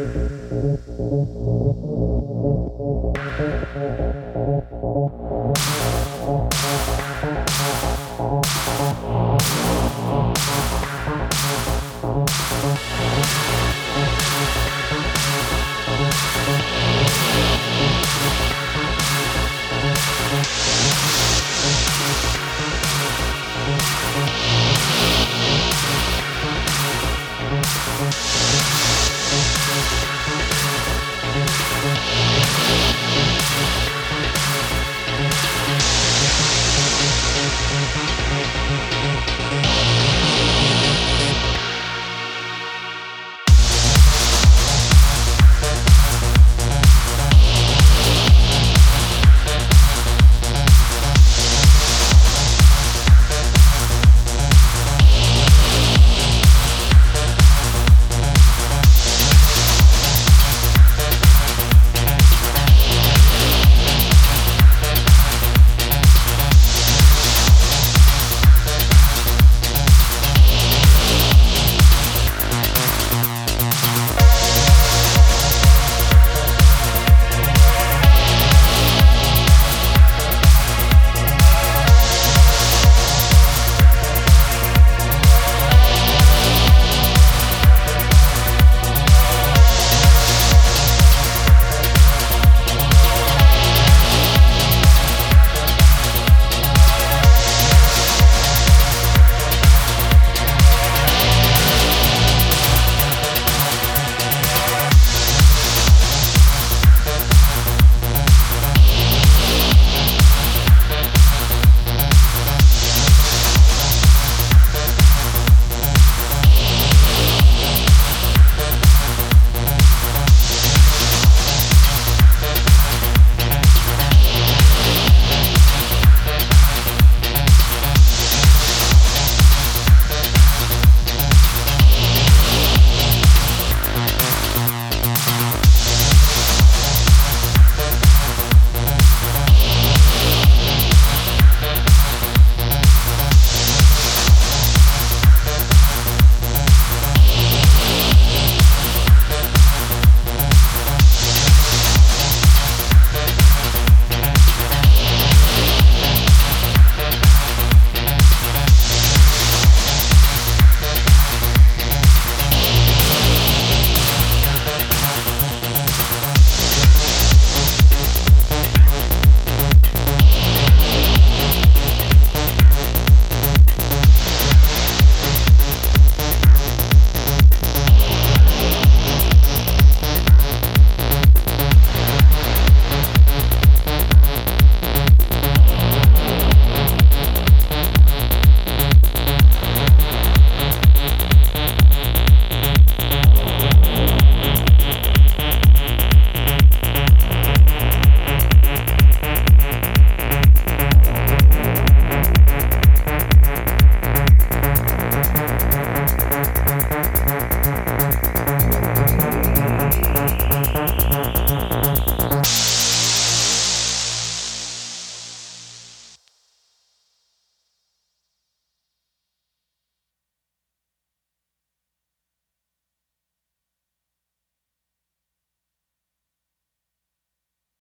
Mm-hmm.